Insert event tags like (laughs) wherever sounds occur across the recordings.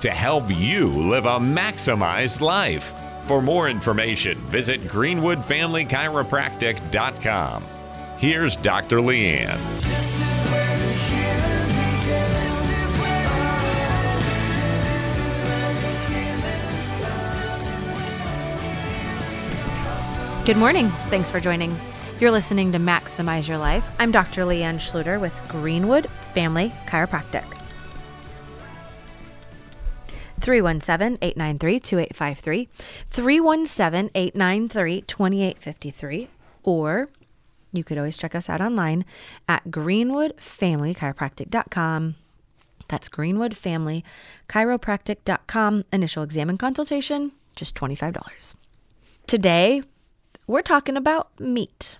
to help you live a maximized life. For more information, visit greenwoodfamilychiropractic.com. Here's Dr. Leanne. Good morning. Thanks for joining. You're listening to Maximize Your Life. I'm Dr. Leanne Schluter with Greenwood Family Chiropractic. 317 893 2853, 317 893 2853, or you could always check us out online at greenwoodfamilychiropractic.com. That's greenwoodfamilychiropractic.com. Initial exam and consultation, just $25. Today, we're talking about meat,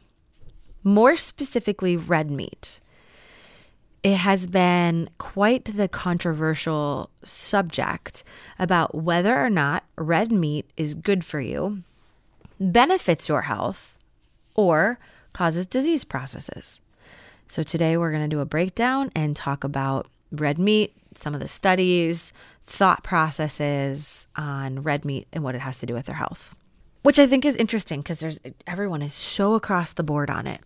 more specifically, red meat. It has been quite the controversial subject about whether or not red meat is good for you, benefits your health, or causes disease processes. So, today we're going to do a breakdown and talk about red meat, some of the studies, thought processes on red meat and what it has to do with their health which I think is interesting because there's everyone is so across the board on it.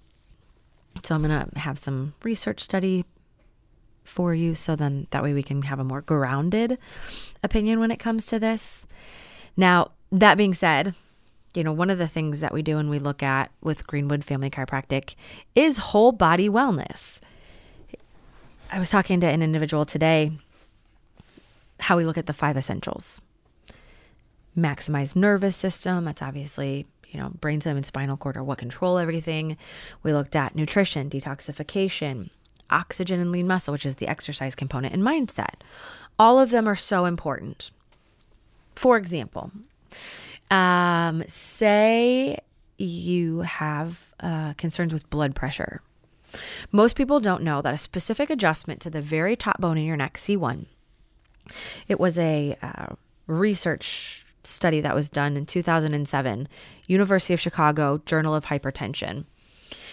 So I'm gonna have some research study for you, so then that way we can have a more grounded opinion when it comes to this. Now, that being said, you know, one of the things that we do and we look at with Greenwood Family Chiropractic is whole body wellness. I was talking to an individual today how we look at the five essentials maximize nervous system. That's obviously, you know, brain stem and spinal cord are what control everything. We looked at nutrition, detoxification, oxygen and lean muscle, which is the exercise component, and mindset. All of them are so important. For example, um, say you have uh, concerns with blood pressure. Most people don't know that a specific adjustment to the very top bone in your neck, C1, it was a uh, research study that was done in 2007, University of Chicago Journal of Hypertension.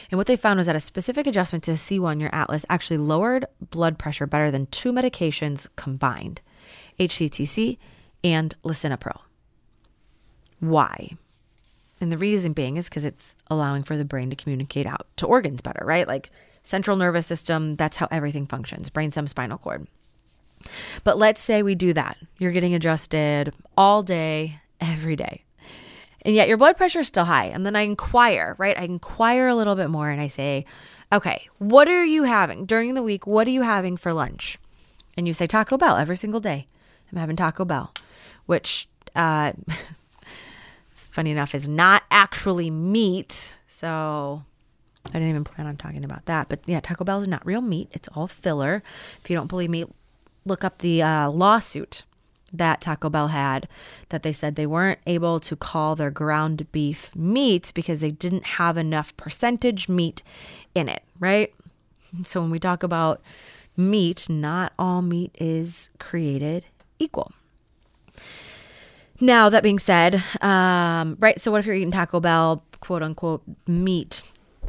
And what they found was that a specific adjustment to C1, your atlas, actually lowered blood pressure better than two medications combined HCTZ and lisinopril. Why? And the reason being is because it's allowing for the brain to communicate out to organs better, right? Like central nervous system, that's how everything functions brain stem, spinal cord. But let's say we do that. You're getting adjusted all day, every day. And yet your blood pressure is still high. And then I inquire, right? I inquire a little bit more and I say, okay, what are you having during the week? What are you having for lunch? And you say Taco Bell every single day. I'm having Taco Bell, which, uh, (laughs) funny enough, is not actually meat. So I didn't even plan on talking about that. But yeah, Taco Bell is not real meat. It's all filler. If you don't believe me, look up the uh, lawsuit that Taco Bell had that they said they weren't able to call their ground beef meat because they didn't have enough percentage meat in it, right? So when we talk about meat, not all meat is created equal. Now, that being said, um, right, so what if you're eating Taco Bell, quote unquote, meat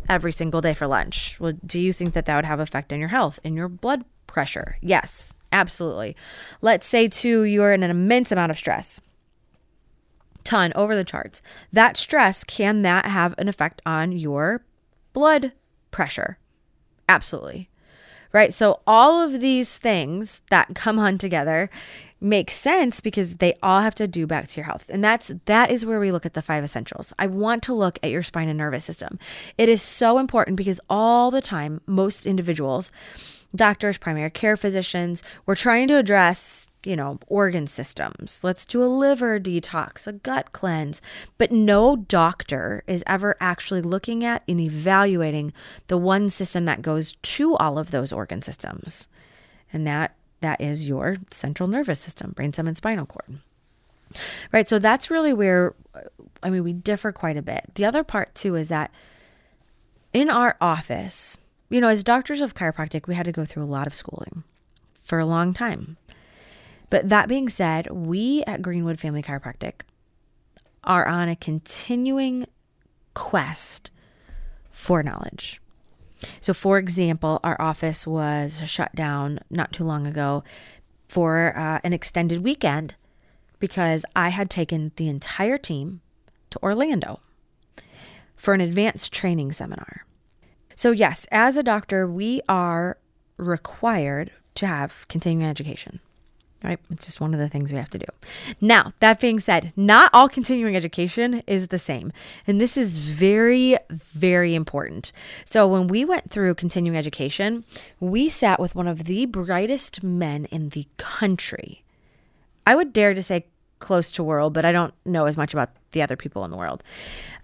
every single day for lunch? Well, do you think that that would have effect on your health, in your blood pressure? Yes, absolutely. Let's say, too, you're in an immense amount of stress, ton over the charts. That stress, can that have an effect on your blood pressure? Absolutely. Right. So, all of these things that come on together make sense because they all have to do back to your health. And that's that is where we look at the five essentials. I want to look at your spine and nervous system. It is so important because all the time most individuals doctors, primary care physicians, we're trying to address, you know, organ systems. Let's do a liver detox, a gut cleanse. But no doctor is ever actually looking at and evaluating the one system that goes to all of those organ systems. And that that is your central nervous system, brainstem and spinal cord. Right. So that's really where, I mean, we differ quite a bit. The other part, too, is that in our office, you know, as doctors of chiropractic, we had to go through a lot of schooling for a long time. But that being said, we at Greenwood Family Chiropractic are on a continuing quest for knowledge. So, for example, our office was shut down not too long ago for uh, an extended weekend because I had taken the entire team to Orlando for an advanced training seminar. So, yes, as a doctor, we are required to have continuing education. Right? It's just one of the things we have to do. Now, that being said, not all continuing education is the same. And this is very, very important. So, when we went through continuing education, we sat with one of the brightest men in the country. I would dare to say close to world, but I don't know as much about the other people in the world.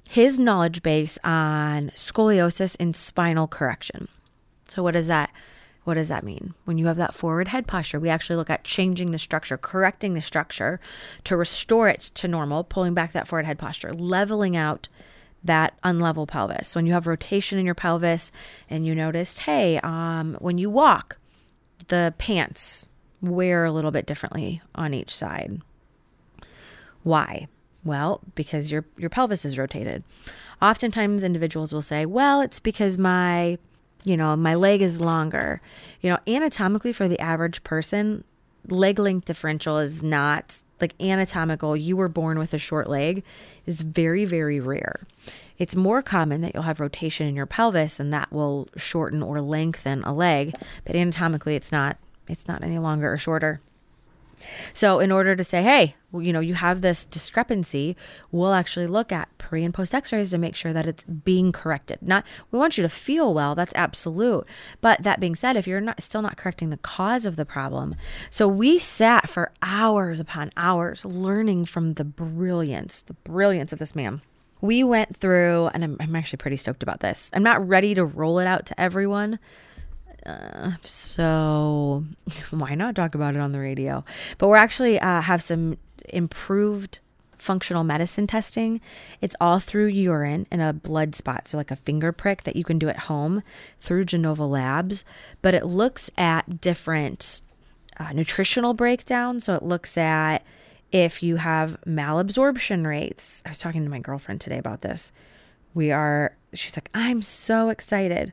His knowledge base on scoliosis and spinal correction. So, what does that? What does that mean? When you have that forward head posture, we actually look at changing the structure, correcting the structure to restore it to normal, pulling back that forward head posture, leveling out that unlevel pelvis. When you have rotation in your pelvis and you noticed, hey, um, when you walk, the pants wear a little bit differently on each side. Why? Well, because your your pelvis is rotated. Oftentimes individuals will say, "Well, it's because my, you know, my leg is longer." You know, anatomically for the average person, leg length differential is not like anatomical. You were born with a short leg is very very rare. It's more common that you'll have rotation in your pelvis and that will shorten or lengthen a leg, but anatomically it's not it's not any longer or shorter. So, in order to say, hey, you know, you have this discrepancy, we'll actually look at pre and post x rays to make sure that it's being corrected. Not, we want you to feel well, that's absolute. But that being said, if you're not still not correcting the cause of the problem, so we sat for hours upon hours learning from the brilliance, the brilliance of this man. We went through, and I'm, I'm actually pretty stoked about this. I'm not ready to roll it out to everyone uh, so (laughs) why not talk about it on the radio? But we're actually uh, have some improved functional medicine testing. It's all through urine and a blood spot, so like a finger prick that you can do at home through Genova Labs. But it looks at different uh, nutritional breakdown. So it looks at if you have malabsorption rates. I was talking to my girlfriend today about this. We are, she's like, I'm so excited.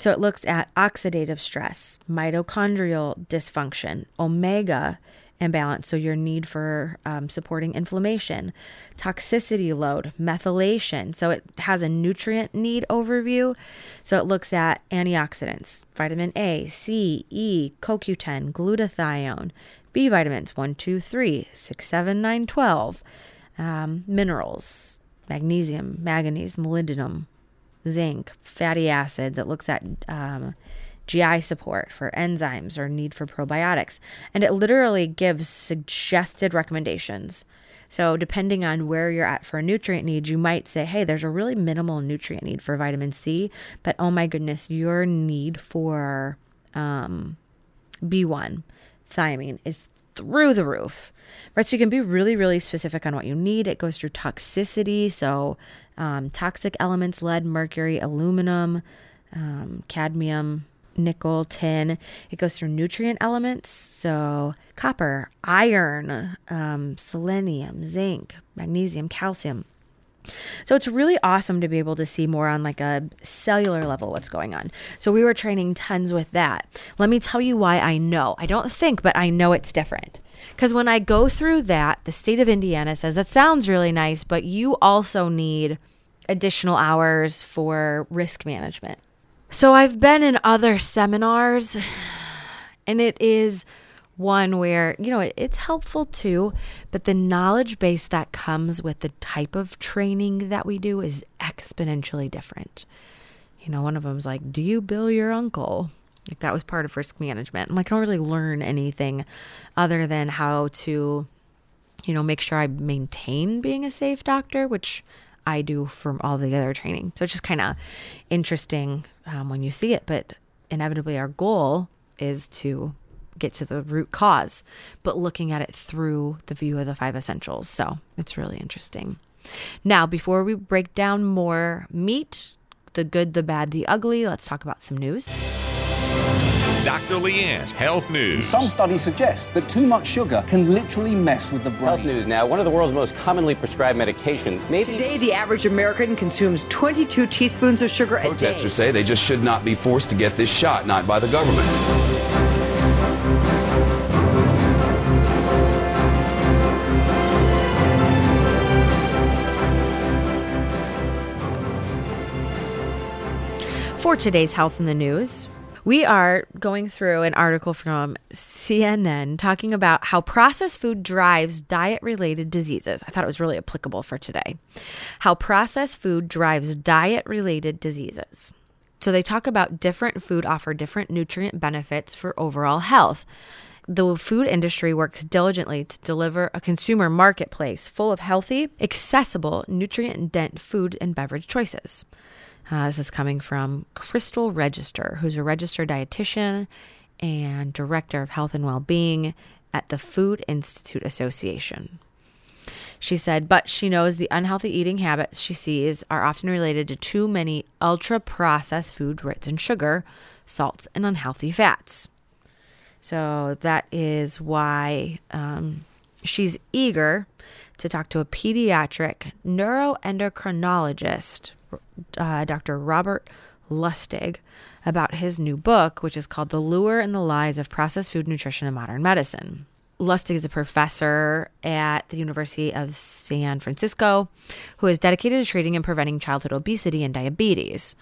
So it looks at oxidative stress, mitochondrial dysfunction, omega imbalance, so your need for um, supporting inflammation, toxicity load, methylation. So it has a nutrient need overview. So it looks at antioxidants, vitamin A, C, E, CoQ10, glutathione, B vitamins 1, 2, 3, 6, 7, 9, 12, um, minerals, magnesium, manganese, molybdenum, zinc, fatty acids. It looks at um, GI support for enzymes or need for probiotics. And it literally gives suggested recommendations. So, depending on where you're at for a nutrient need, you might say, hey, there's a really minimal nutrient need for vitamin C, but oh my goodness, your need for um, B1, thiamine, is through the roof. Right. So, you can be really, really specific on what you need. It goes through toxicity. So, um, toxic elements lead, mercury, aluminum, um, cadmium, nickel, tin. It goes through nutrient elements, so copper, iron, um, selenium, zinc, magnesium, calcium. So it's really awesome to be able to see more on like a cellular level what's going on. So we were training tons with that. Let me tell you why I know. I don't think, but I know it's different. Because when I go through that, the state of Indiana says that sounds really nice, but you also need additional hours for risk management. So I've been in other seminars, and it is one where, you know, it's helpful too, but the knowledge base that comes with the type of training that we do is exponentially different. You know, one of them them's like, Do you bill your uncle? Like that was part of risk management. I'm like, I don't really learn anything other than how to, you know, make sure I maintain being a safe doctor, which I do from all the other training. So it's just kind of interesting um, when you see it. But inevitably, our goal is to get to the root cause, but looking at it through the view of the five essentials. So it's really interesting. Now, before we break down more meat, the good, the bad, the ugly, let's talk about some news. Dr. Leanne's Health News. Some studies suggest that too much sugar can literally mess with the brain. Health news now. One of the world's most commonly prescribed medications. Maybe Today, the average American consumes 22 teaspoons of sugar a day. Protesters say they just should not be forced to get this shot, not by the government. For today's Health in the News, we are going through an article from CNN talking about how processed food drives diet related diseases. I thought it was really applicable for today. How processed food drives diet related diseases. So they talk about different food offer different nutrient benefits for overall health. The food industry works diligently to deliver a consumer marketplace full of healthy, accessible, nutrient dense food and beverage choices. Uh, this is coming from Crystal Register, who's a registered dietitian and director of health and well being at the Food Institute Association. She said, but she knows the unhealthy eating habits she sees are often related to too many ultra processed food rich in sugar, salts, and unhealthy fats. So that is why um, she's eager to talk to a pediatric neuroendocrinologist, uh, Dr. Robert Lustig, about his new book, which is called The Lure and the Lies of Processed Food Nutrition and Modern Medicine. Lustig is a professor at the University of San Francisco who is dedicated to treating and preventing childhood obesity and diabetes.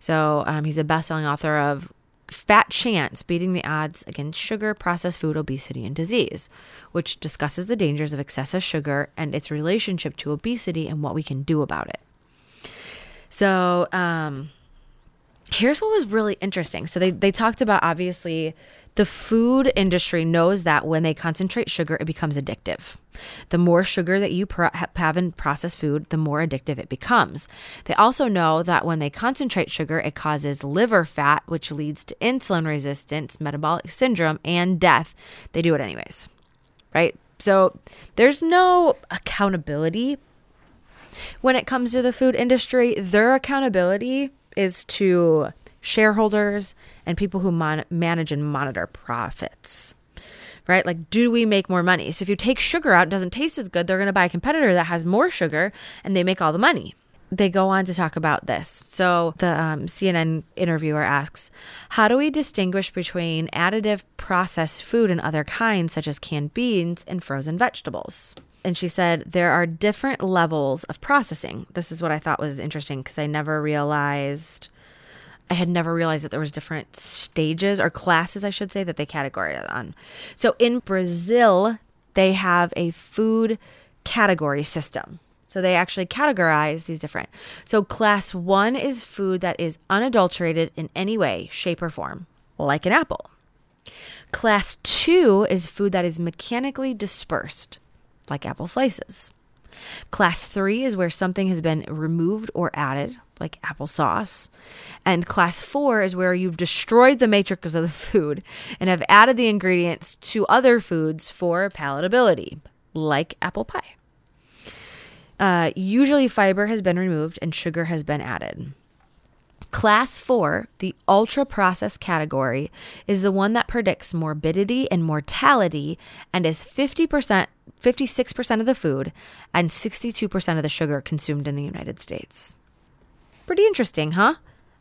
So um, he's a best selling author of Fat Chance Beating the Odds Against Sugar, Processed Food, Obesity, and Disease, which discusses the dangers of excessive sugar and its relationship to obesity and what we can do about it. So, um, here's what was really interesting. So, they, they talked about obviously the food industry knows that when they concentrate sugar, it becomes addictive. The more sugar that you have in processed food, the more addictive it becomes. They also know that when they concentrate sugar, it causes liver fat, which leads to insulin resistance, metabolic syndrome, and death. They do it anyways, right? So there's no accountability when it comes to the food industry. Their accountability is to shareholders and people who mon- manage and monitor profits. Right? Like, do we make more money? So, if you take sugar out, it doesn't taste as good, they're going to buy a competitor that has more sugar and they make all the money. They go on to talk about this. So, the um, CNN interviewer asks How do we distinguish between additive processed food and other kinds, such as canned beans and frozen vegetables? And she said there are different levels of processing. This is what I thought was interesting because I never realized I had never realized that there was different stages or classes, I should say, that they categorize on. So in Brazil, they have a food category system. So they actually categorize these different. So class 1 is food that is unadulterated in any way, shape or form, like an apple. Class 2 is food that is mechanically dispersed, like apple slices. Class 3 is where something has been removed or added, like applesauce. And class 4 is where you've destroyed the matrix of the (laughs) food and have added the ingredients to other foods for palatability, like apple pie. Uh, usually, fiber has been removed and sugar has been added. Class 4, the ultra processed category, is the one that predicts morbidity and mortality and is 50%, 56% of the food and 62% of the sugar consumed in the United States. Pretty interesting, huh?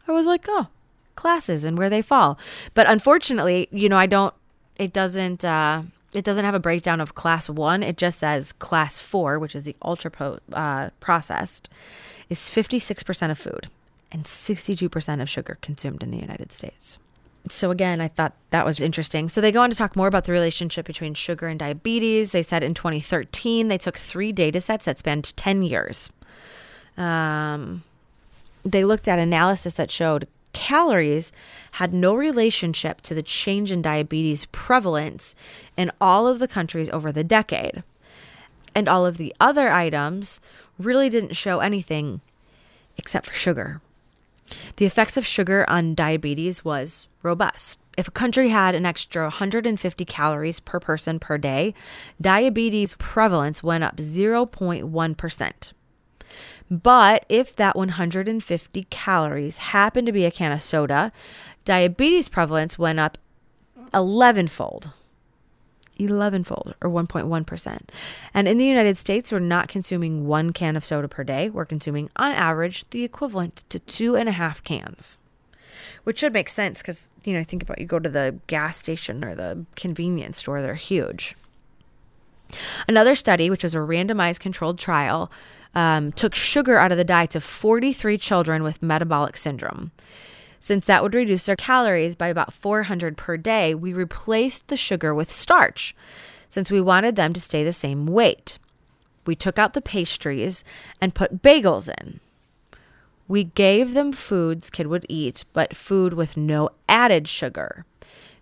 I was like, oh, classes and where they fall. But unfortunately, you know, I don't, it doesn't, uh, it doesn't have a breakdown of class one. It just says class four, which is the ultra po- uh, processed, is 56% of food and 62% of sugar consumed in the United States. So, again, I thought that was interesting. So, they go on to talk more about the relationship between sugar and diabetes. They said in 2013, they took three data sets that spanned 10 years. Um, they looked at analysis that showed calories had no relationship to the change in diabetes prevalence in all of the countries over the decade. And all of the other items really didn't show anything except for sugar. The effects of sugar on diabetes was robust. if a country had an extra 150 calories per person per day, diabetes prevalence went up 0.1%. But if that 150 calories happened to be a can of soda, diabetes prevalence went up 11 fold. 11 fold or 1.1%. And in the United States, we're not consuming one can of soda per day. We're consuming, on average, the equivalent to two and a half cans, which should make sense because, you know, think about you go to the gas station or the convenience store, they're huge. Another study, which was a randomized controlled trial, um, took sugar out of the diets of 43 children with metabolic syndrome. Since that would reduce their calories by about 400 per day, we replaced the sugar with starch since we wanted them to stay the same weight. We took out the pastries and put bagels in. We gave them foods kid would eat, but food with no added sugar.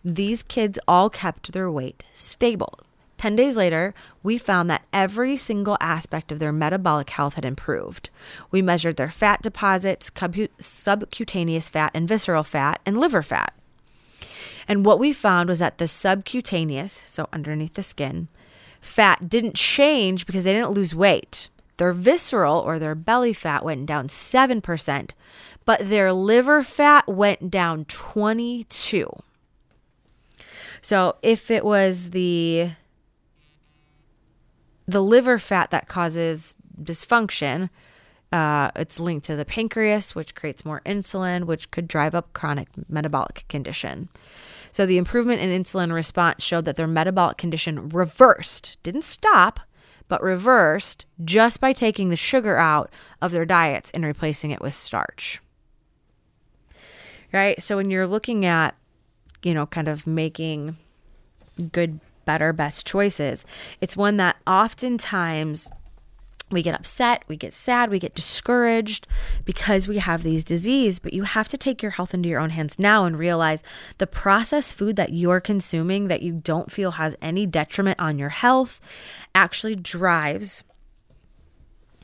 These kids all kept their weight stable. 10 days later, we found that every single aspect of their metabolic health had improved. We measured their fat deposits, subcutaneous fat, and visceral fat, and liver fat. And what we found was that the subcutaneous, so underneath the skin, fat didn't change because they didn't lose weight. Their visceral or their belly fat went down 7%, but their liver fat went down 22. So if it was the the liver fat that causes dysfunction. Uh, it's linked to the pancreas, which creates more insulin, which could drive up chronic metabolic condition. So the improvement in insulin response showed that their metabolic condition reversed, didn't stop, but reversed just by taking the sugar out of their diets and replacing it with starch. Right? So when you're looking at, you know, kind of making good better, best choices. It's one that oftentimes we get upset, we get sad, we get discouraged because we have these disease, but you have to take your health into your own hands now and realize the processed food that you're consuming that you don't feel has any detriment on your health actually drives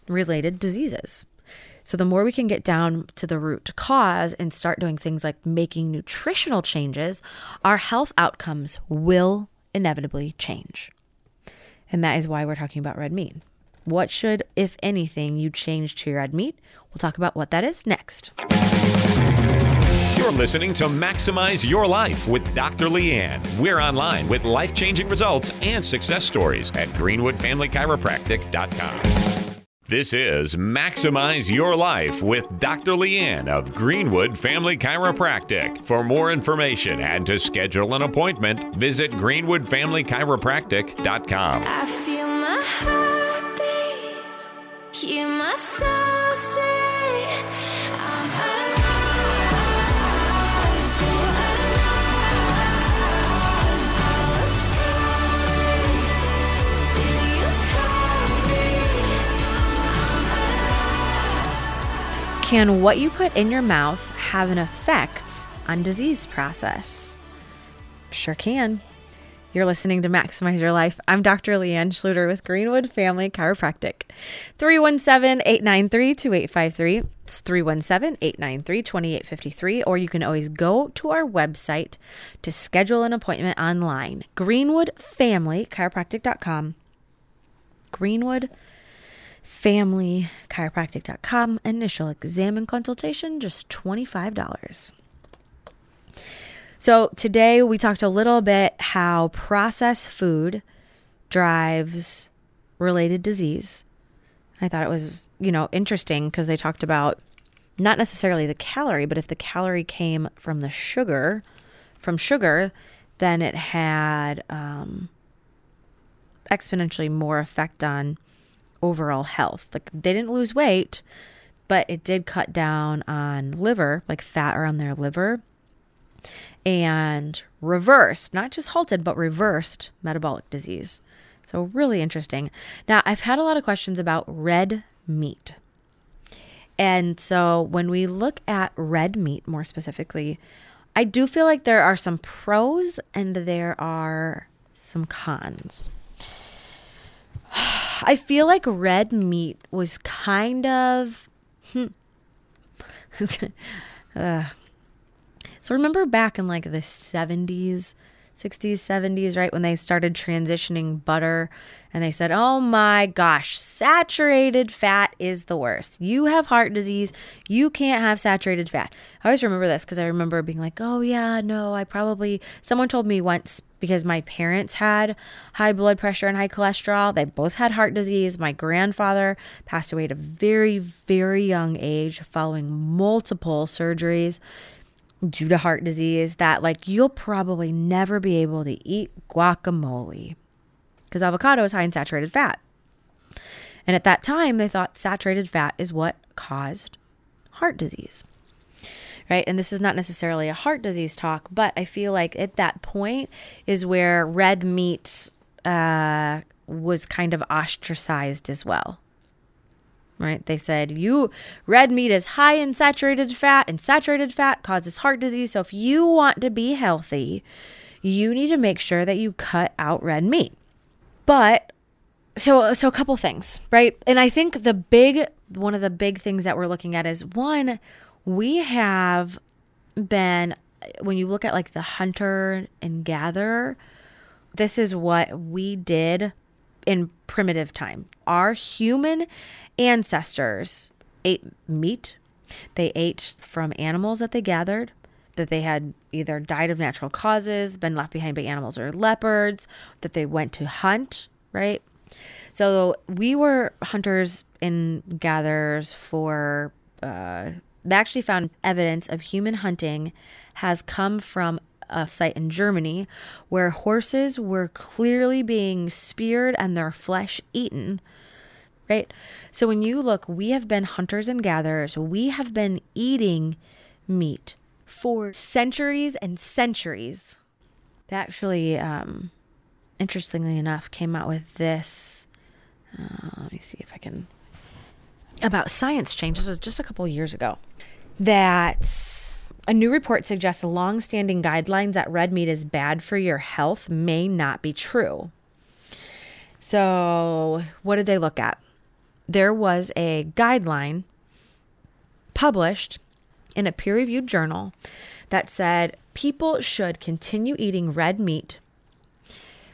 related diseases. So, the more we can get down to the root cause and start doing things like making nutritional changes, our health outcomes will inevitably change. And that is why we're talking about red meat. What should, if anything, you change to your red meat? We'll talk about what that is next. You're listening to Maximize Your Life with Dr. Leanne. We're online with life changing results and success stories at greenwoodfamilychiropractic.com. This is Maximize Your Life with Dr. Leanne of Greenwood Family Chiropractic. For more information and to schedule an appointment, visit greenwoodfamilychiropractic.com. I feel my heart hear my soul Can what you put in your mouth have an effect on disease process? Sure can. You're listening to Maximize Your Life. I'm Dr. Leanne Schluter with Greenwood Family Chiropractic. 317 893 2853. It's 317 893 2853. Or you can always go to our website to schedule an appointment online greenwoodfamilychiropractic.com. Greenwood familychiropractic.com. Initial exam and consultation, just $25. So, today we talked a little bit how processed food drives related disease. I thought it was, you know, interesting because they talked about not necessarily the calorie, but if the calorie came from the sugar, from sugar, then it had um, exponentially more effect on overall health. Like they didn't lose weight, but it did cut down on liver, like fat around their liver, and reversed, not just halted, but reversed metabolic disease. So, really interesting. Now, I've had a lot of questions about red meat. And so, when we look at red meat more specifically, I do feel like there are some pros and there are some cons. I feel like red meat was kind of. Hmm, (laughs) uh, So remember back in like the 70s, 60s, 70s, right? When they started transitioning butter and they said, oh my gosh, saturated fat is the worst. You have heart disease. You can't have saturated fat. I always remember this because I remember being like, oh yeah, no, I probably, someone told me once because my parents had high blood pressure and high cholesterol. They both had heart disease. My grandfather passed away at a very, very young age following multiple surgeries due to heart disease that like you'll probably never be able to eat guacamole because avocado is high in saturated fat. And at that time, they thought saturated fat is what caused heart disease. Right. And this is not necessarily a heart disease talk, but I feel like at that point is where red meat uh, was kind of ostracized as well right? They said you red meat is high in saturated fat and saturated fat causes heart disease. So if you want to be healthy, you need to make sure that you cut out red meat. But so so a couple things, right? And I think the big one of the big things that we're looking at is one we have been when you look at like the hunter and gatherer, this is what we did in primitive time. Our human ancestors ate meat. They ate from animals that they gathered, that they had either died of natural causes, been left behind by animals or leopards, that they went to hunt, right? So we were hunters and gatherers for, uh, they actually found evidence of human hunting has come from a site in Germany where horses were clearly being speared and their flesh eaten right? So when you look, we have been hunters and gatherers, we have been eating meat for centuries and centuries. They actually, um, interestingly enough, came out with this. Uh, let me see if I can. About science change. This was just a couple years ago. That a new report suggests long standing guidelines that red meat is bad for your health may not be true. So, what did they look at? there was a guideline published in a peer reviewed journal that said people should continue eating red meat,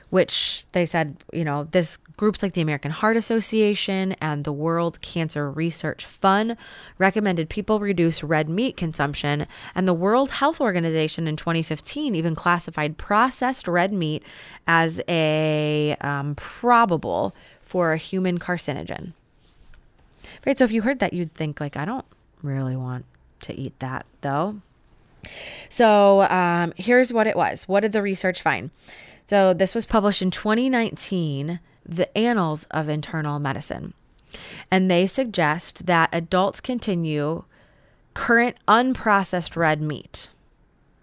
which they said, you know, this groups like the American Heart Association and the World Cancer Research Fund recommended people reduce red meat consumption, and the World Health Organization in 2015 even classified processed red meat as a um, probable for a human carcinogen. Right. So if you heard that, you'd think, like, I don't really want to eat that, though. So um, here's what it was. What did the research find? So this was published in 2019, the Annals of Internal Medicine. And they suggest that adults continue current unprocessed red meat.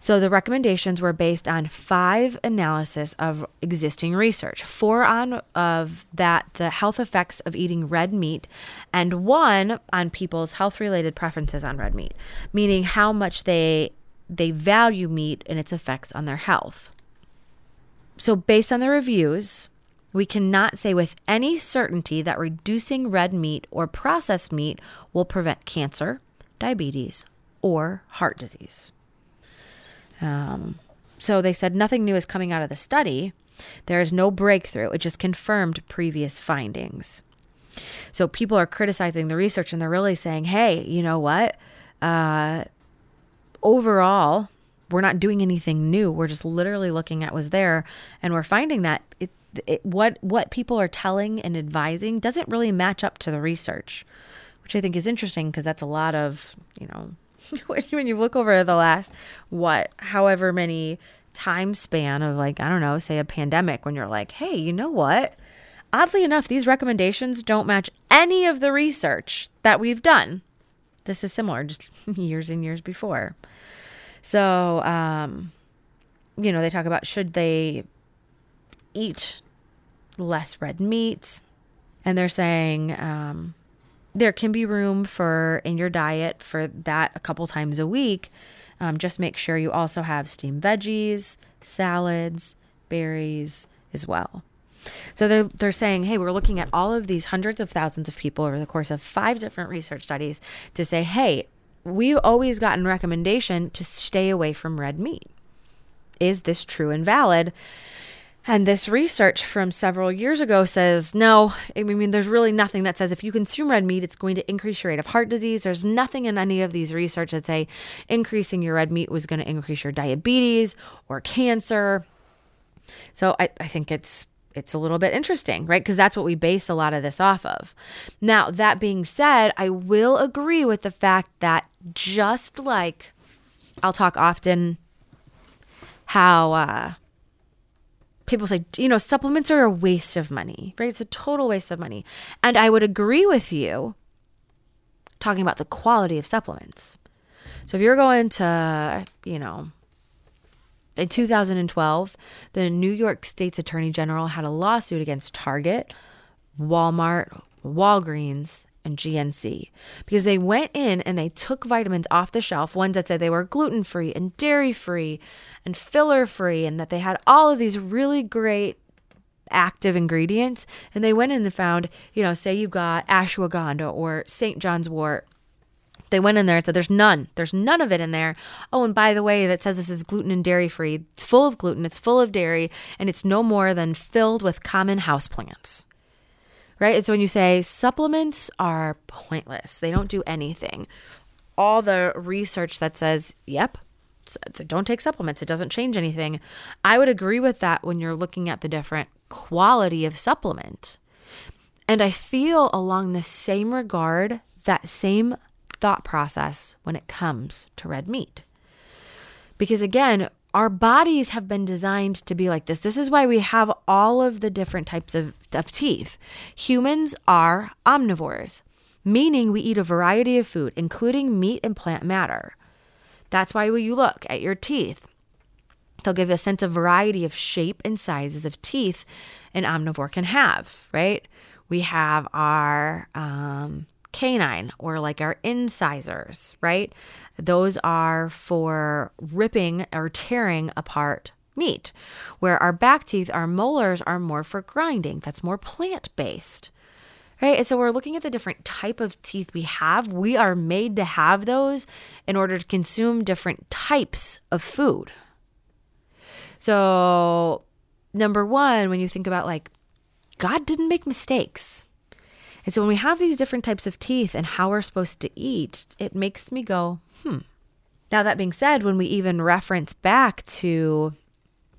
So the recommendations were based on five analysis of existing research, four on of that the health effects of eating red meat, and one on people's health related preferences on red meat, meaning how much they they value meat and its effects on their health. So based on the reviews, we cannot say with any certainty that reducing red meat or processed meat will prevent cancer, diabetes, or heart disease. Um, so they said nothing new is coming out of the study. There is no breakthrough. It just confirmed previous findings. So people are criticizing the research and they're really saying, hey, you know what? Uh, overall, we're not doing anything new. We're just literally looking at what's there, and we're finding that it, it, what what people are telling and advising doesn't really match up to the research, which I think is interesting because that's a lot of you know (laughs) when you look over the last what however many time span of like I don't know, say a pandemic when you're like, "Hey, you know what? Oddly enough, these recommendations don't match any of the research that we've done." This is similar just (laughs) years and years before. So, um you know, they talk about should they eat less red meats and they're saying um there can be room for in your diet for that a couple times a week. Um, just make sure you also have steamed veggies, salads, berries as well. So they're they're saying, hey, we're looking at all of these hundreds of thousands of people over the course of five different research studies to say, hey, we've always gotten recommendation to stay away from red meat. Is this true and valid? And this research from several years ago says no. I mean, there's really nothing that says if you consume red meat, it's going to increase your rate of heart disease. There's nothing in any of these research that say increasing your red meat was going to increase your diabetes or cancer. So I, I think it's it's a little bit interesting, right? Because that's what we base a lot of this off of. Now, that being said, I will agree with the fact that just like I'll talk often how uh, people say, you know, supplements are a waste of money, right? It's a total waste of money. And I would agree with you talking about the quality of supplements. So if you're going to, you know, in 2012, the New York State's Attorney General had a lawsuit against Target, Walmart, Walgreens, and GNC because they went in and they took vitamins off the shelf, ones that said they were gluten free and dairy free and filler free, and that they had all of these really great active ingredients. And they went in and found, you know, say you got ashwagandha or St. John's wort they went in there and said, There's none. There's none of it in there. Oh, and by the way, that says this is gluten and dairy free. It's full of gluten, it's full of dairy, and it's no more than filled with common houseplants. Right? It's when you say supplements are pointless, they don't do anything. All the research that says, Yep, don't take supplements, it doesn't change anything. I would agree with that when you're looking at the different quality of supplement. And I feel along the same regard, that same thought process when it comes to red meat. Because again, our bodies have been designed to be like this. This is why we have all of the different types of, of teeth. Humans are omnivores, meaning we eat a variety of food, including meat and plant matter. That's why when you look at your teeth, they'll give you a sense of variety of shape and sizes of teeth an omnivore can have, right? We have our um, canine or like our incisors, right? Those are for ripping or tearing apart meat, where our back teeth, our molars are more for grinding. That's more plant based. Right? And so we're looking at the different type of teeth we have. We are made to have those in order to consume different types of food. So, number 1, when you think about like God didn't make mistakes. And so when we have these different types of teeth and how we're supposed to eat, it makes me go, hmm. Now, that being said, when we even reference back to,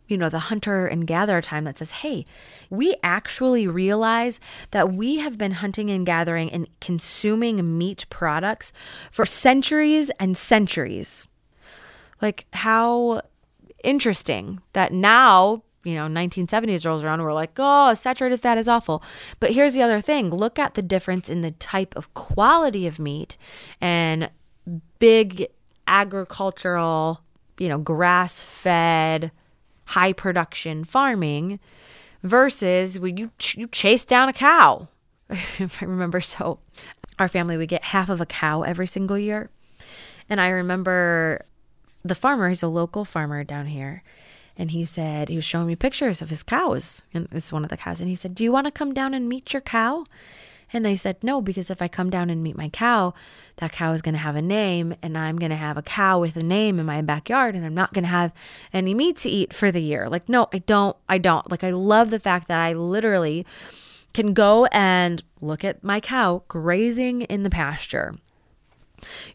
you know, the hunter and gatherer time that says, hey, we actually realize that we have been hunting and gathering and consuming meat products for centuries and centuries. Like, how interesting that now you know 1970s rolls around we're like oh saturated fat is awful. But here's the other thing. Look at the difference in the type of quality of meat and big agricultural you know grass fed high production farming versus when you ch- you chase down a cow. (laughs) If i remember so our family we get half of a cow every single year. And i remember the farmer he's a local farmer down here and he said he was showing me pictures of his cows and this is one of the cows and he said do you want to come down and meet your cow? And i said no because if i come down and meet my cow that cow is going to have a name and i'm going to have a cow with a name in my backyard and i'm not going to have any meat to eat for the year. Like no i don't i don't. Like i love the fact that i literally can go and look at my cow grazing in the pasture.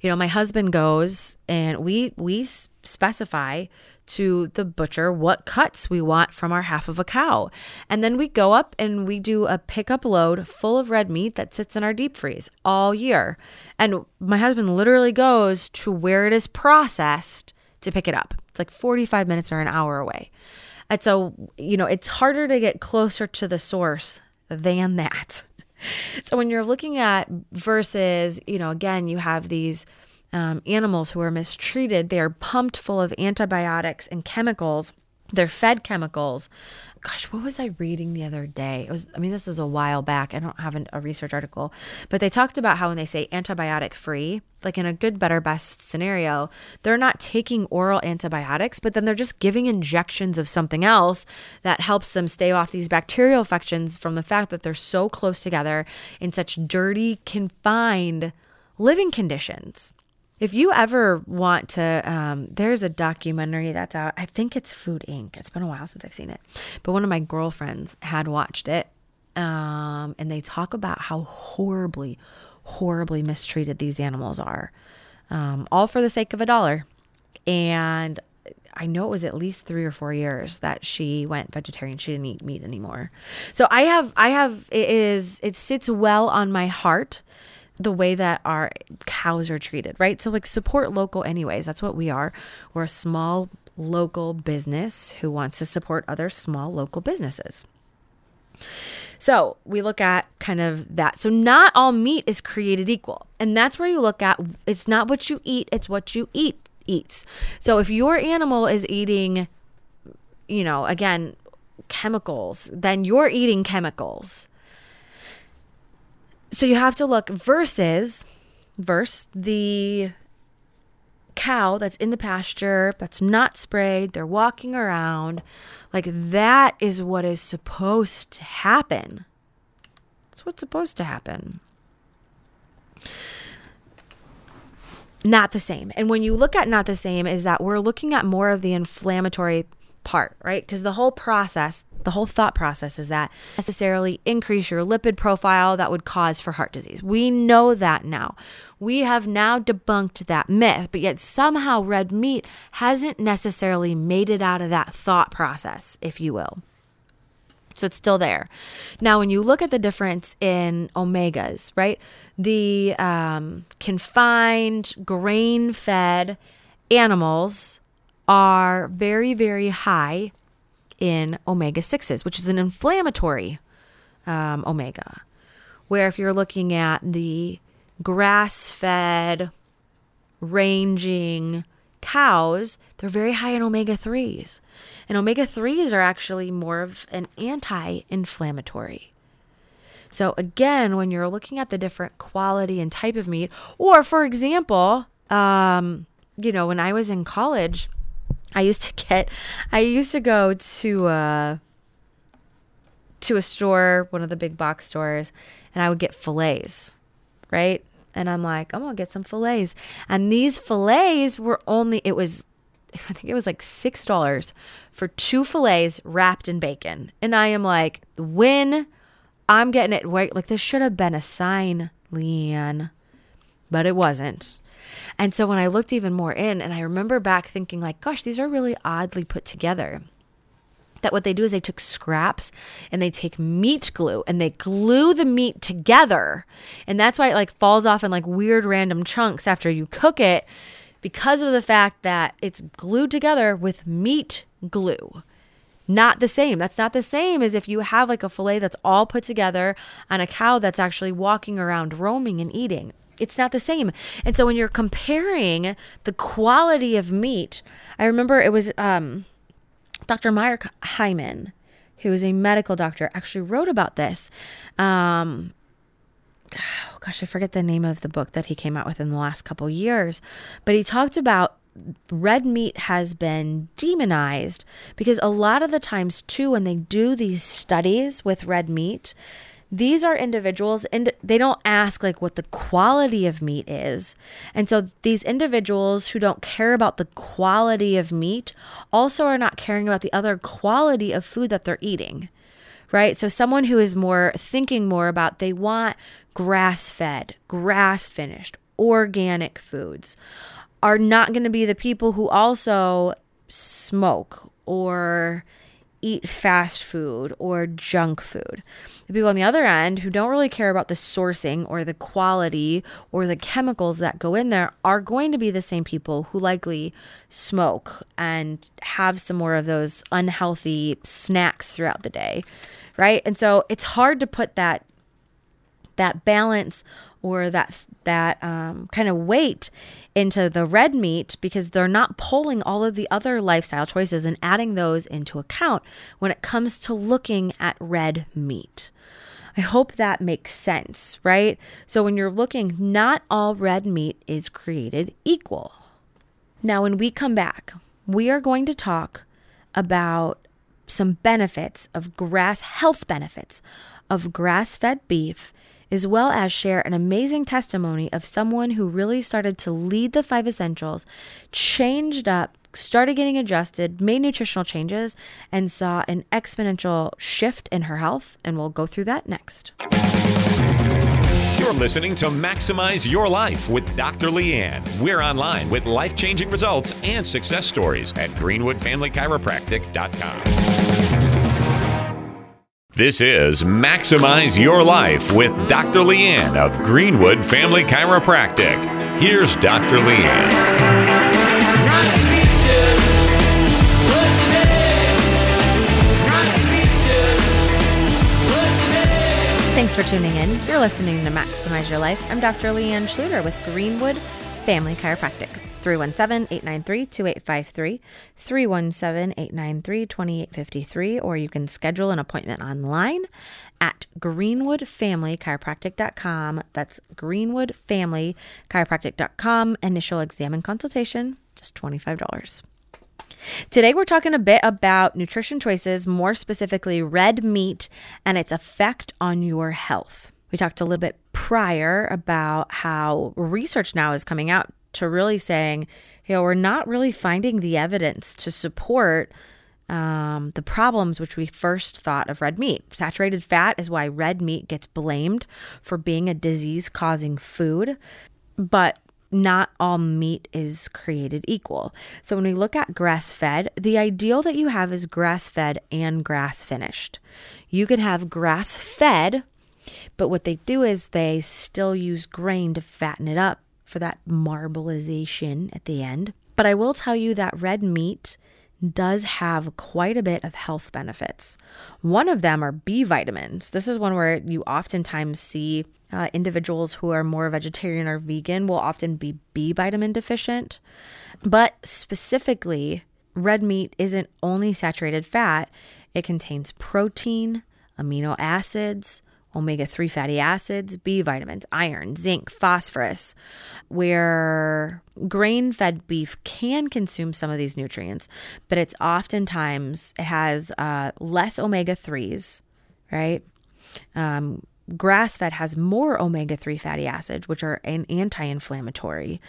You know my husband goes and we we specify to the butcher what cuts we want from our half of a cow. And then we go up and we do a pickup load full of red meat that sits in our deep freeze all year. And my husband literally goes to where it is processed to pick it up. It's like 45 minutes or an hour away. And so, you know, it's harder to get closer to the source than that. (laughs) So when you're looking at versus, you know, again, you have these um, animals who are mistreated. They are pumped full of antibiotics and chemicals. They're fed chemicals. Gosh, what was I reading the other day? It was, I mean, this was a while back. I don't have an, a research article, but they talked about how when they say antibiotic free, like in a good, better, best scenario, they're not taking oral antibiotics, but then they're just giving injections of something else that helps them stay off these bacterial infections from the fact that they're so close together in such dirty, confined living conditions. If you ever want to, um, there's a documentary that's out. I think it's Food Inc. It's been a while since I've seen it, but one of my girlfriends had watched it, um, and they talk about how horribly, horribly mistreated these animals are, um, all for the sake of a dollar. And I know it was at least three or four years that she went vegetarian. She didn't eat meat anymore. So I have, I have, it is, it sits well on my heart the way that our cows are treated, right? So, like, support local, anyways. That's what we are. We're a small local business who wants to support other small local businesses. So, we look at kind of that. So, not all meat is created equal. And that's where you look at it's not what you eat, it's what you eat eats. So, if your animal is eating, you know, again, chemicals, then you're eating chemicals so you have to look versus verse the cow that's in the pasture that's not sprayed they're walking around. Like that is what is supposed to happen. That's what's supposed to happen. Not the same. And when you look at not the same is that we're looking at more of the inflammatory part right? Because the whole process the whole thought process is that necessarily increase your lipid profile that would cause for heart disease. We know that now. We have now debunked that myth, but yet somehow red meat hasn't necessarily made it out of that thought process, if you will. So it's still there. Now, when you look at the difference in omegas, right? The um, confined, grain fed animals are very, very high in omega 6s, which is an inflammatory um, omega. Where if you're looking at the grass fed, ranging cows, they're very high in omega 3s. And omega 3s are actually more of an anti inflammatory. So, again, when you're looking at the different quality and type of meat, or for example, um, you know, when I was in college, I used to get I used to go to uh to a store, one of the big box stores, and I would get fillets, right? And I'm like, I'm gonna get some fillets. And these fillets were only it was (laughs) I think it was like six dollars for two fillets wrapped in bacon. And I am like, when I'm getting it right, like this should have been a sign, Leanne. But it wasn't. And so when I looked even more in, and I remember back thinking, like, gosh, these are really oddly put together. That what they do is they took scraps and they take meat glue and they glue the meat together. And that's why it like falls off in like weird random chunks after you cook it because of the fact that it's glued together with meat glue not the same. That's not the same as if you have like a fillet that's all put together on a cow that's actually walking around roaming and eating it's not the same. And so when you're comparing the quality of meat, I remember it was um, Dr. Meyer Hyman, who is a medical doctor, actually wrote about this. Um, oh gosh, I forget the name of the book that he came out with in the last couple years, but he talked about red meat has been demonized because a lot of the times too when they do these studies with red meat these are individuals and they don't ask like what the quality of meat is. And so these individuals who don't care about the quality of meat also are not caring about the other quality of food that they're eating. Right? So someone who is more thinking more about they want grass-fed, grass-finished, organic foods are not going to be the people who also smoke or eat fast food or junk food. The people on the other end who don't really care about the sourcing or the quality or the chemicals that go in there are going to be the same people who likely smoke and have some more of those unhealthy snacks throughout the day, right? And so it's hard to put that that balance or that that um, kind of weight into the red meat because they're not pulling all of the other lifestyle choices and adding those into account when it comes to looking at red meat. I hope that makes sense, right? So when you're looking, not all red meat is created equal. Now, when we come back, we are going to talk about some benefits of grass health benefits of grass fed beef as well as share an amazing testimony of someone who really started to lead the five essentials, changed up, started getting adjusted, made nutritional changes, and saw an exponential shift in her health. And we'll go through that next. You're listening to Maximize Your Life with Dr. Leanne. We're online with life changing results and success stories at greenwoodfamilychiropractic.com. This is Maximize Your Life with Dr. Leanne of Greenwood Family Chiropractic. Here's Dr. Leanne. Thanks for tuning in. You're listening to Maximize Your Life. I'm Dr. Leanne Schluter with Greenwood Family Chiropractic. 317-893-2853, 317-893-2853, or you can schedule an appointment online at greenwoodfamilychiropractic.com. That's greenwoodfamilychiropractic.com. Initial exam and consultation, just $25. Today, we're talking a bit about nutrition choices, more specifically red meat and its effect on your health. We talked a little bit prior about how research now is coming out to really saying, you know, we're not really finding the evidence to support um, the problems which we first thought of red meat. Saturated fat is why red meat gets blamed for being a disease causing food. But not all meat is created equal. So when we look at grass fed, the ideal that you have is grass fed and grass finished. You could have grass fed, but what they do is they still use grain to fatten it up for that marbleization at the end. But I will tell you that red meat does have quite a bit of health benefits. One of them are B vitamins. This is one where you oftentimes see uh, individuals who are more vegetarian or vegan will often be B vitamin deficient. But specifically, red meat isn't only saturated fat, it contains protein, amino acids, omega 3 fatty acids, B vitamins, iron, zinc, phosphorus. Where grain fed beef can consume some of these nutrients, but it's oftentimes, it has uh, less omega 3s, right? Um, grass fed has more omega 3 fatty acids, which are an anti inflammatory.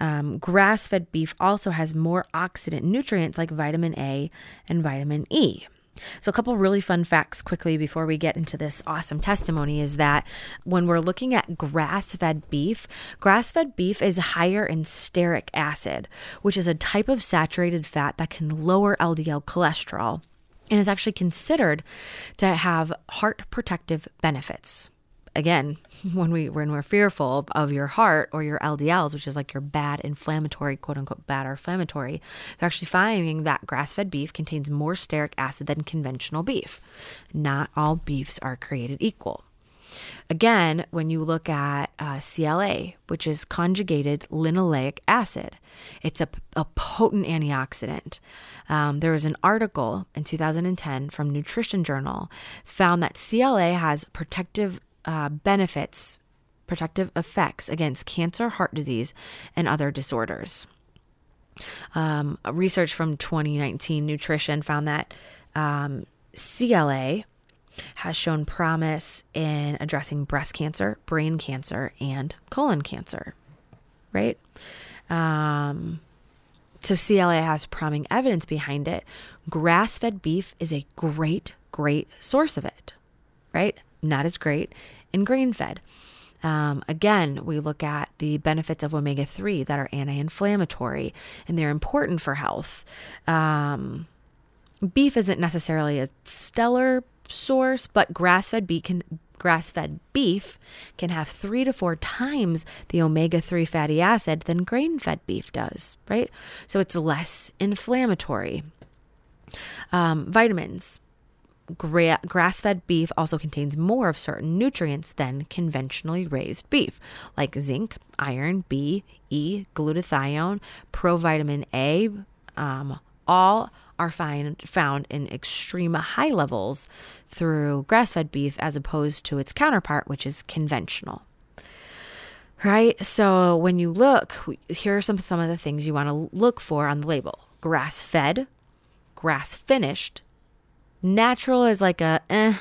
Um, grass fed beef also has more oxidant nutrients like vitamin A and vitamin E. So, a couple really fun facts quickly before we get into this awesome testimony is that when we're looking at grass fed beef, grass fed beef is higher in stearic acid, which is a type of saturated fat that can lower LDL cholesterol and is actually considered to have heart protective benefits again, (laughs) when we when we're fearful of your heart or your LDLs, which is like your bad inflammatory, quote unquote, bad or inflammatory, they're actually finding that grass-fed beef contains more stearic acid than conventional beef. Not all beefs are created equal. Again, when you look at uh, CLA, which is conjugated linoleic acid, it's a, a potent antioxidant. Um, there was an article in 2010 from Nutrition Journal found that CLA has protective uh, benefits, protective effects against cancer, heart disease, and other disorders. Um, research from 2019 Nutrition found that um, CLA has shown promise in addressing breast cancer, brain cancer, and colon cancer. Right? Um, so CLA has promising evidence behind it. Grass fed beef is a great, great source of it. Right? Not as great and grain fed. Um, again, we look at the benefits of omega 3 that are anti inflammatory and they're important for health. Um, beef isn't necessarily a stellar source, but grass fed beef can. Grass fed beef can have three to four times the omega 3 fatty acid than grain fed beef does, right? So it's less inflammatory. Um, vitamins, Gra- grass fed beef also contains more of certain nutrients than conventionally raised beef, like zinc, iron, B, E, glutathione, provitamin A. Um, all are find, found in extreme high levels through grass fed beef as opposed to its counterpart, which is conventional. Right? So when you look, here are some, some of the things you want to look for on the label grass fed, grass finished, Natural is like a eh,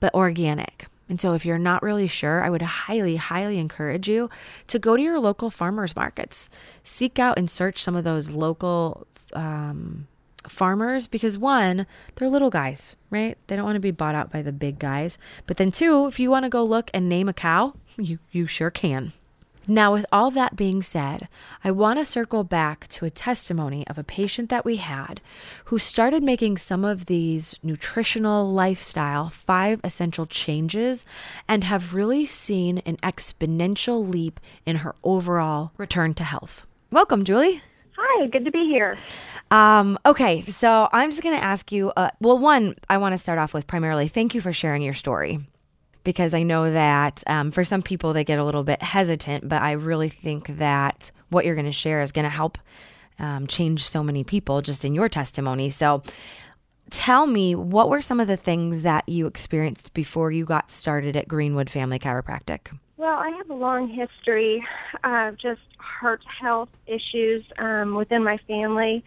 but organic, And so, if you're not really sure, I would highly, highly encourage you to go to your local farmers markets. Seek out and search some of those local um, farmers because, one, they're little guys, right? They don't want to be bought out by the big guys. But then, two, if you want to go look and name a cow, (laughs) you, you sure can. Now, with all that being said, I want to circle back to a testimony of a patient that we had who started making some of these nutritional lifestyle five essential changes and have really seen an exponential leap in her overall return to health. Welcome, Julie. Hi, good to be here. Um, okay, so I'm just going to ask you. Uh, well, one, I want to start off with primarily thank you for sharing your story because I know that um, for some people they get a little bit hesitant, but I really think that what you're going to share is going to help um, change so many people just in your testimony. So tell me, what were some of the things that you experienced before you got started at Greenwood Family Chiropractic? Well, I have a long history of just heart health issues um, within my family.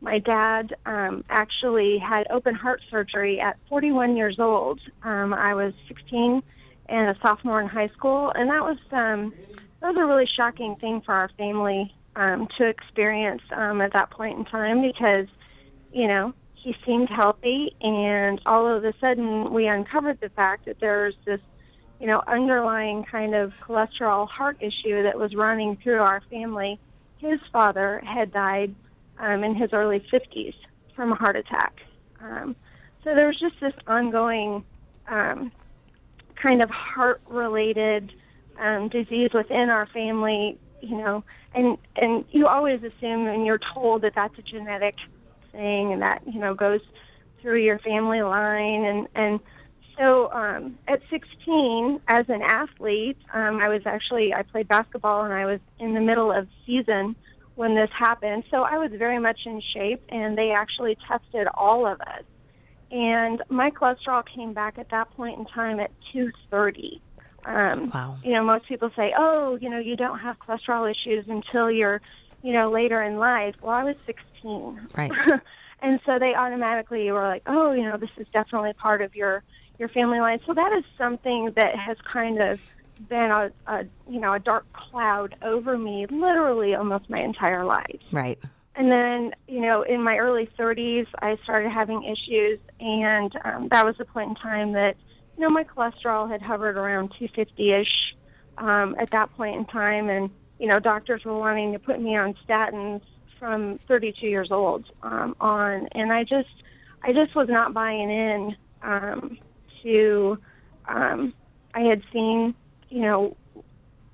My dad um, actually had open heart surgery at 41 years old. Um, I was 16 and a sophomore in high school, and that was um, that was a really shocking thing for our family um, to experience um, at that point in time because, you know, he seemed healthy, and all of a sudden we uncovered the fact that there's this, you know, underlying kind of cholesterol heart issue that was running through our family. His father had died um, in his early 50s from a heart attack. Um, so there was just this ongoing um, kind of heart-related um, disease within our family, you know, and and you always assume and you're told that that's a genetic thing and that you know goes through your family line and and so um, at 16 as an athlete um, i was actually i played basketball and i was in the middle of season when this happened. So I was very much in shape, and they actually tested all of us. And my cholesterol came back at that point in time at 230. Um, wow. You know, most people say, oh, you know, you don't have cholesterol issues until you're, you know, later in life. Well, I was 16. Right. (laughs) and so they automatically were like, oh, you know, this is definitely part of your your family line. So that is something that has kind of been a, a you know a dark cloud over me literally almost my entire life. Right. And then, you know, in my early 30s, I started having issues, and um, that was the point in time that, you know, my cholesterol had hovered around 250-ish um, at that point in time, and you know, doctors were wanting to put me on statins from 32 years old um, on, and I just, I just was not buying in um, to. Um, I had seen you know,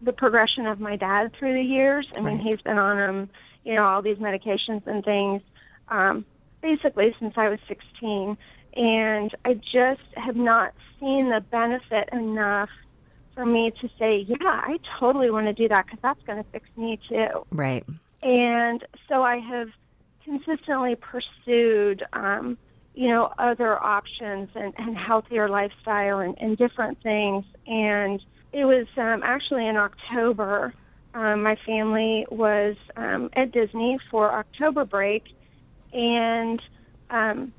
the progression of my dad through the years. I mean, Right. he's been on um, you know, all these medications and things um, basically since I was 16, and I just have not seen the benefit enough for me to say, yeah, I totally want to do that because that's going to fix me too. Right. And so I have consistently pursued, um, you know, other options and, and healthier lifestyle and, and different things. And it was um, actually in October. Um, my family was um, at Disney for October break, and um,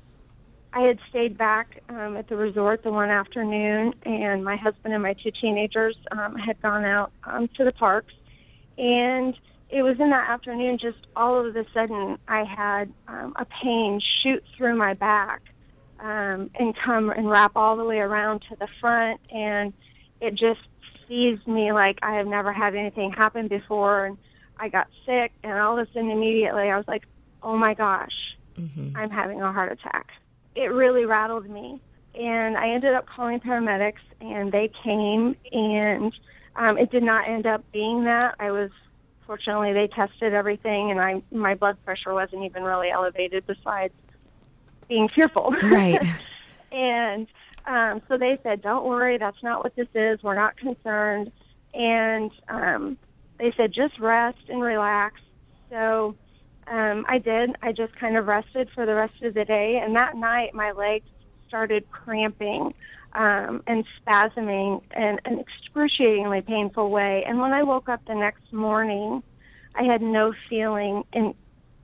I had stayed back um, at the resort the one afternoon, and my husband and my two teenagers um, had gone out um, to the parks. And it was in that afternoon, just all of a sudden, I had um, a pain shoot through my back um, and come and wrap all the way around to the front, and it just seized me like I have never had anything happen before. And I got sick, and all of a sudden, immediately, I was like, "Oh my gosh, I'm having a heart attack." It really rattled me, and I ended up calling paramedics, and they came, and um, it did not end up being that. I was fortunately they tested everything, and I my blood pressure wasn't even really elevated. Besides being fearful, Right. (laughs) and um, so they said, "Don't worry, that's not what this is. We're not concerned." And um, they said, "Just rest and relax." So um, I did. I just kind of rested for the rest of the day, and that night my legs started cramping um, and spasming in an excruciatingly painful way. And when I woke up the next morning, I had no feeling in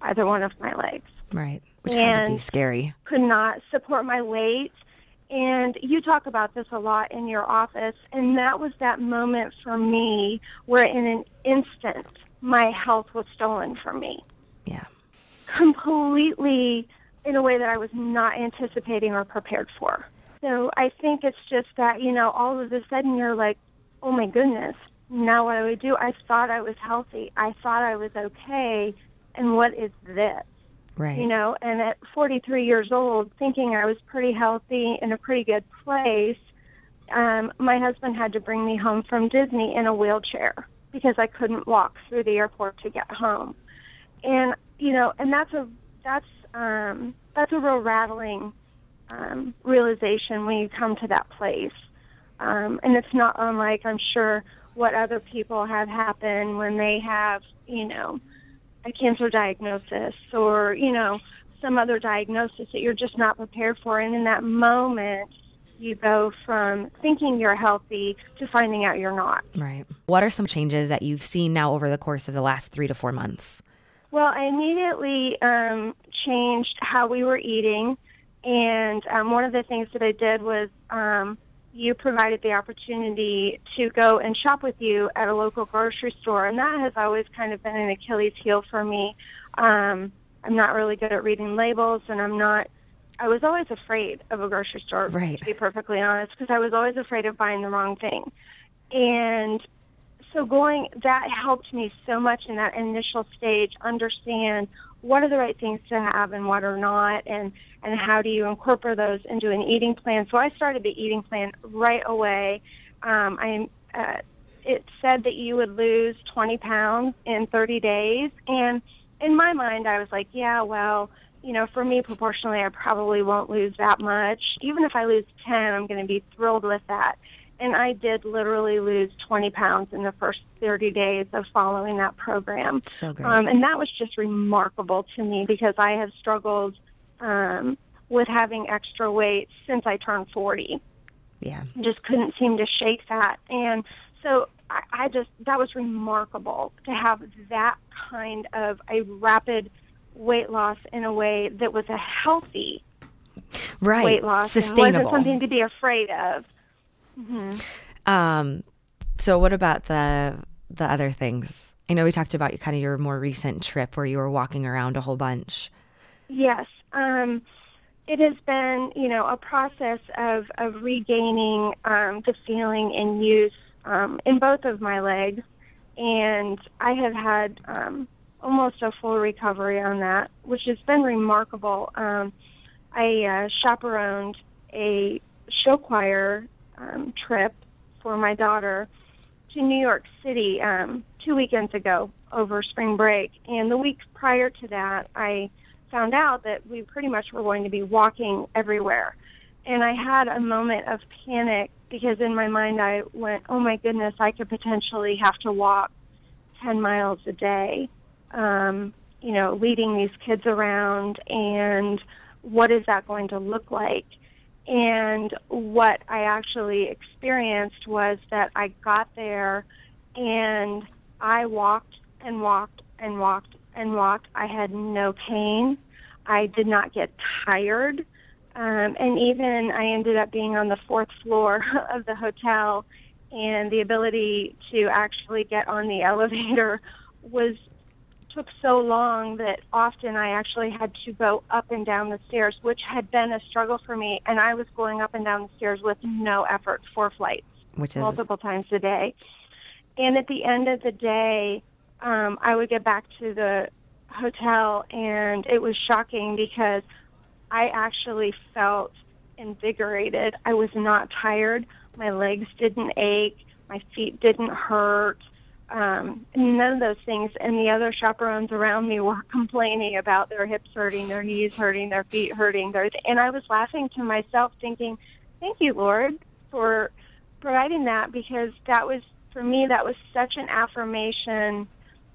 either one of my legs Right. Which had to be scary. could not support my weight And you talk about this a lot in your office, and that was that moment for me where in an instant my health was stolen from me. Yeah. Completely in a way that I was not anticipating or prepared for. So I think it's just that, you know, all of a sudden you're like, oh my goodness, now what do I do? I thought I was healthy. I thought I was okay. And what is this? Right. You know, and at 43 years old, thinking I was pretty healthy in a pretty good place, um, my husband had to bring me home from Disney in a wheelchair because I couldn't walk through the airport to get home. And you know, and that's a that's um, that's a real rattling um, realization when you come to that place. Um, and it's not unlike, I'm sure, what other people have happened when they have, you know, a cancer diagnosis or, you know, some other diagnosis that you're just not prepared for. And in that moment, you go from thinking you're healthy to finding out you're not. Right. What are some changes that you've seen now over the course of the last three to four months? Well, I immediately um, changed how we were eating. And um, one of the things that I did was um, you provided the opportunity to go and shop with you at a local grocery store. And that has always kind of been an Achilles heel for me. Um, I'm not really good at reading labels, and I'm not. I was always afraid of a grocery store, Right. to be perfectly honest, because I was always afraid of buying the wrong thing. And so going that helped me so much in that initial stage understand what are the right things to have and what are not and and how do you incorporate those into an eating plan? So i started the eating plan right away. Um, i uh, it said that you would lose 20 pounds in 30 days and in my mind i was like yeah well you know for me proportionally i probably won't lose that much. Even if i lose 10 i'm going to be thrilled with that and I did literally lose 20 pounds in the first 30 days of following that program. So great. Um, and that was just remarkable to me because I have struggled um, with having extra weight since I turned 40. yeah. Just couldn't seem to shake that. And so I, I just, that was remarkable to have that kind of a rapid weight loss in a way that was a healthy Right. weight loss and Sustainable. wasn't something to be afraid of. Um, so what about the the other things? I know we talked about kind of your more recent trip where you were walking around a whole bunch. Yes. Um, it has been, you know, a process of, of regaining um, the feeling and use um, in both of my legs. And I have had um, almost a full recovery on that, which has been remarkable. Um, I uh, chaperoned a show choir um, trip for my daughter to New York City um, two weekends ago over spring break. And the week prior to that, I found out that we pretty much were going to be walking everywhere. And I had a moment of panic because in my mind I went, oh my goodness, I could potentially have to walk 10 miles a day, um, you know, leading these kids around. And what is that going to look like? And what I actually experienced was that I got there and I walked and walked and walked and walked. I had no pain. I did not get tired. Um, and even I ended up being on the fourth floor (laughs) of the hotel, and the ability to actually get on the (laughs) elevator was took so long that often I actually had to go up and down the stairs, which had been a struggle for me. And I was going up and down the stairs with no effort, four flights, Which is multiple times a day. And at the end of the day, um, I would get back to the hotel, and it was shocking because I actually felt invigorated. I was not tired. My legs didn't ache. My feet didn't hurt. Um, none of those things. And the other chaperones around me were complaining about their hips hurting, their knees hurting, their feet hurting. Their, and I was laughing to myself, thinking, "Thank you, Lord, for providing that," because that was for me. That was such an affirmation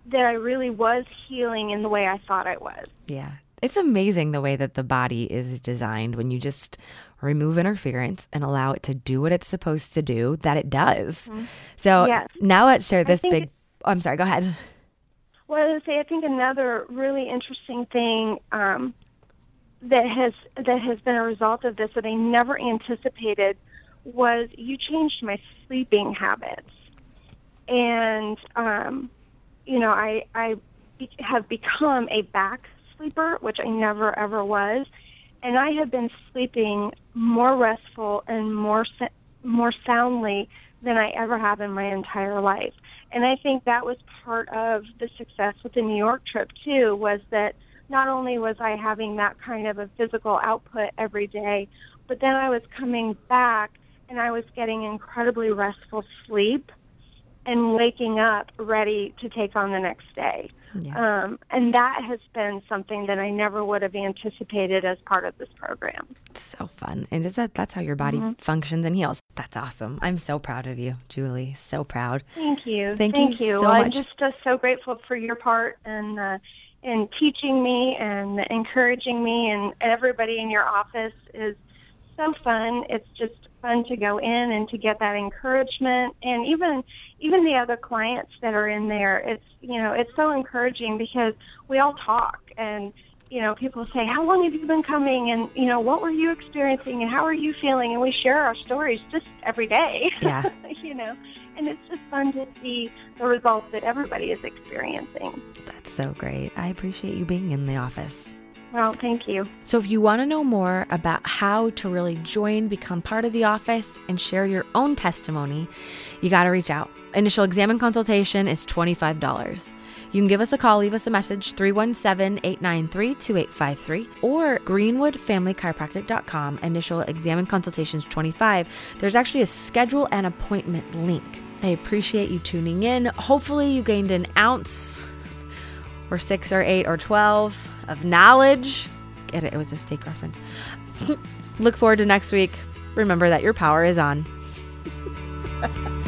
that I really was healing in the way I thought I was. Yeah. It's amazing the way that the body is designed when you just remove interference and allow it to do what it's supposed to do, that it does. So Yes. now let's share this big. it- oh, I'm sorry, go ahead. Well, I was gonna say, I think another really interesting thing um, that has that has been a result of this that I never anticipated was you changed my sleeping habits, and um, you know I I be- have become a back sleeper, which I never ever was, and I have been sleeping more restful and more more soundly than I ever have in my entire life. And I think that was part of the success with the New York trip too, was that not only was I having that kind of a physical output every day, but then I was coming back and I was getting incredibly restful sleep and waking up ready to take on the next day. Yeah. Um, and that has been something that I never would have anticipated as part of this program. so fun. And is that that's how your body functions and heals. That's awesome. I'm so proud of you, Julie. So proud. Thank you. Thank you so Well, I'm just uh, so grateful for your part and uh, in teaching me and encouraging me, and everybody in your office is so fun. It's just fun to go in and to get that encouragement, and even even the other clients that are in there. It's you know it's so encouraging because we all talk and you know, people say, how long have you been coming? And, you know, what were you experiencing and how are you feeling? And we share our stories just every day. (laughs) Yeah. you know, and it's just fun to see the results that everybody is experiencing. That's so great. I appreciate you being in the office. Well, thank you. So, if you want to know more about how to really join, become part of the office, and share your own testimony, you got to reach out. Initial exam and consultation is $25. You can give us a call, leave us a message, 317 893 2853, or greenwoodfamilychiropractic.com. Initial exam and consultation is 25 There's actually a schedule and appointment link. I appreciate you tuning in. Hopefully, you gained an ounce or six or eight or 12 of knowledge. Get it? It was a steak reference. (laughs) Look forward to next week. Remember that your power is on. (laughs)